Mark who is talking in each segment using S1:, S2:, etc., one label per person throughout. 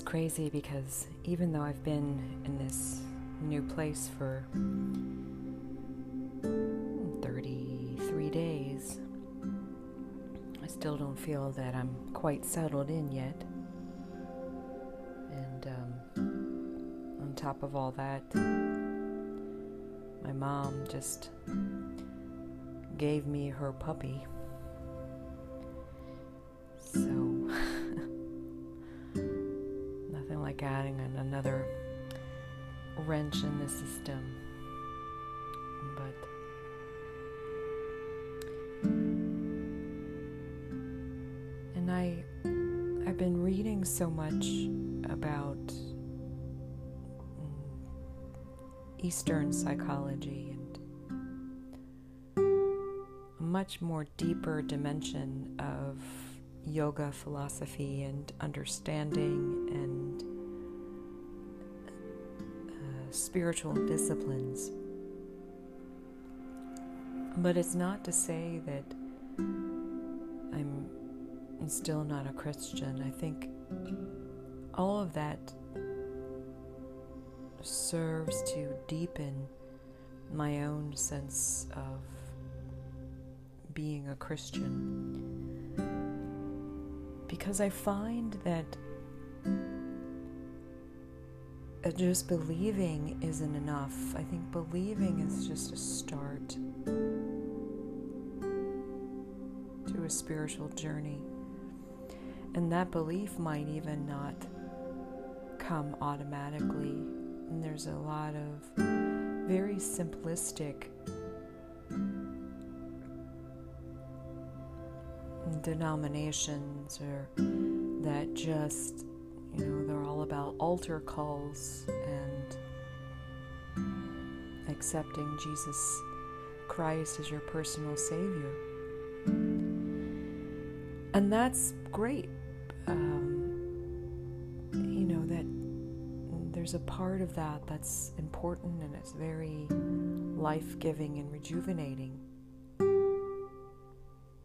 S1: it's crazy because even though I've been in this new place for 33 days, I still don't feel that I'm quite settled in yet. And um, on top of all that, my mom just gave me her puppy. Like adding another wrench in the system. But and I I've been reading so much about mm, Eastern psychology and a much more deeper dimension of yoga philosophy and understanding and spiritual disciplines. But it's not to say that I'm still not a Christian. I think all of that serves to deepen my own sense of being a Christian. Because I find that Uh, just believing isn't enough. I think believing is just a start to a spiritual journey. And that belief might even not come automatically. And there's a lot of very simplistic denominations or that just you know, altar calls and accepting Jesus Christ as your personal Savior. And that's great. Um, you know, that there's a part of that that's important and it's very life giving and rejuvenating.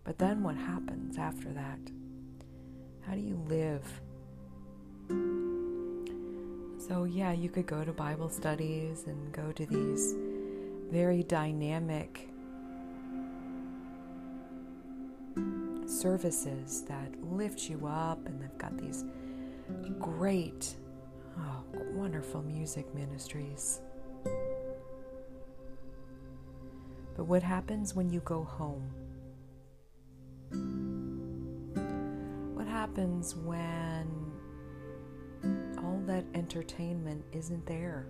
S1: But then what happens after that? How do you live so, yeah, you could go to Bible studies and go to these very dynamic services that lift you up, and they've got these great, oh, wonderful music ministries. But what happens when you go home? What happens when that entertainment isn't there?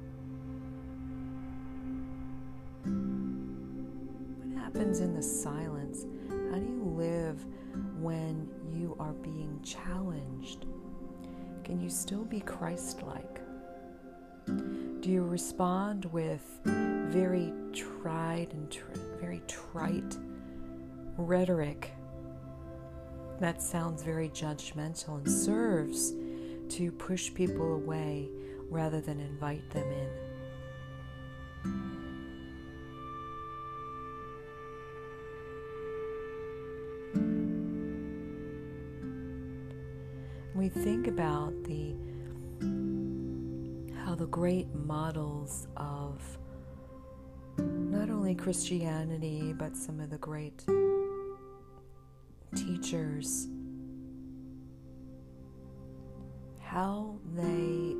S1: What happens in the silence? How do you live when you are being challenged? Can you still be Christ like? Do you respond with very tried and very trite rhetoric that sounds very judgmental and serves to push people away rather than invite them in. We think about the how the great models of not only Christianity but some of the great teachers how they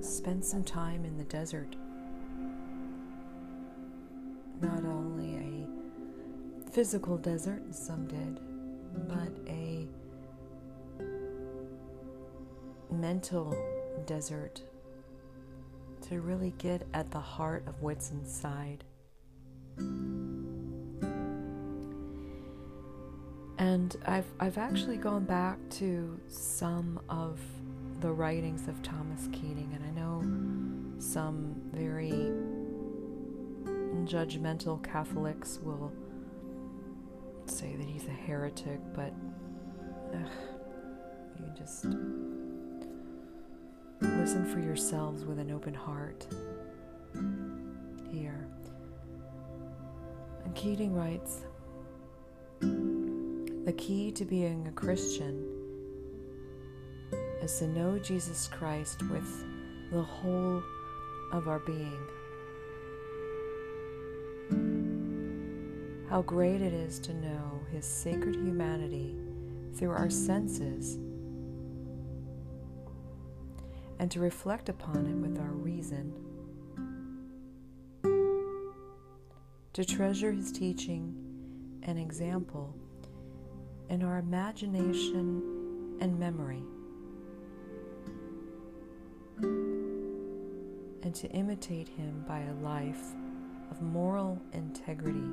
S1: spend some time in the desert. Not only a physical desert, some did, but a mental desert to really get at the heart of what's inside. And I've, I've actually gone back to some of the writings of Thomas Keating, and I know some very judgmental Catholics will say that he's a heretic, but ugh, you just listen for yourselves with an open heart here. And Keating writes, The key to being a Christian is to know Jesus Christ with the whole of our being. How great it is to know His sacred humanity through our senses and to reflect upon it with our reason. To treasure His teaching and example in our imagination and memory. And to imitate Him by a life of moral integrity.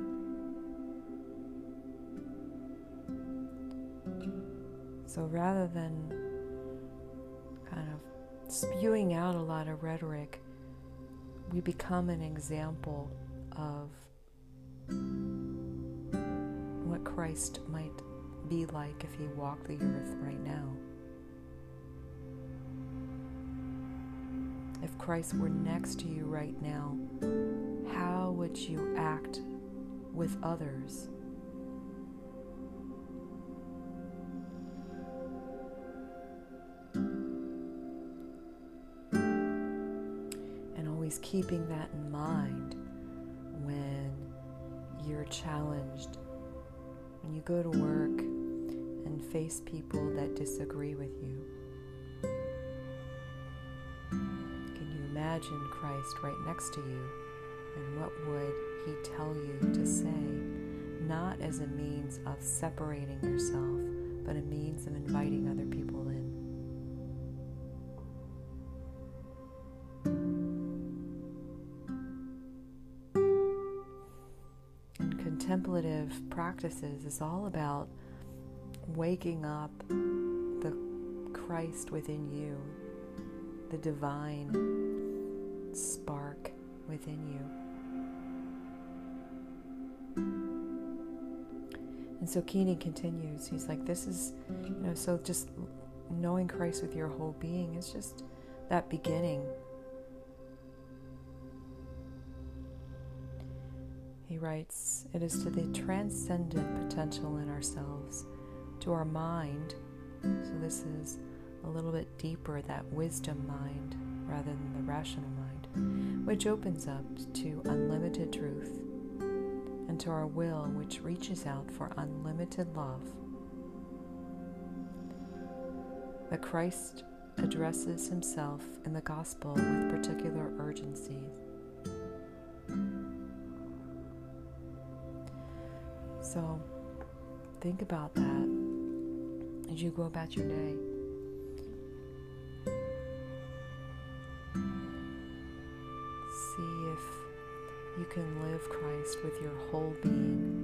S1: So rather than kind of spewing out a lot of rhetoric, we become an example of what Christ might be like if he walked the earth right now. If Christ were next to you right now, how would you act with others? And always keeping that in mind when you're challenged, when you go to work and face people that disagree with you. Can you imagine Christ right next to you? And what would he tell you to say? Not as a means of separating yourself, but a means of inviting other people in. contemplative practices is all about waking up the Christ within you, the divine spark within you. And so Keating continues. He's like, This is, you know, so just knowing Christ with your whole being is just that beginning He writes, It is to the transcendent potential in ourselves, to our mind. So, this is a little bit deeper, that wisdom mind rather than the rational mind, which opens up to unlimited truth, and to our will, which reaches out for unlimited love. That Christ addresses himself in the gospel with particular urgency So think about that as you go about your day. See if you can live Christ with your whole being.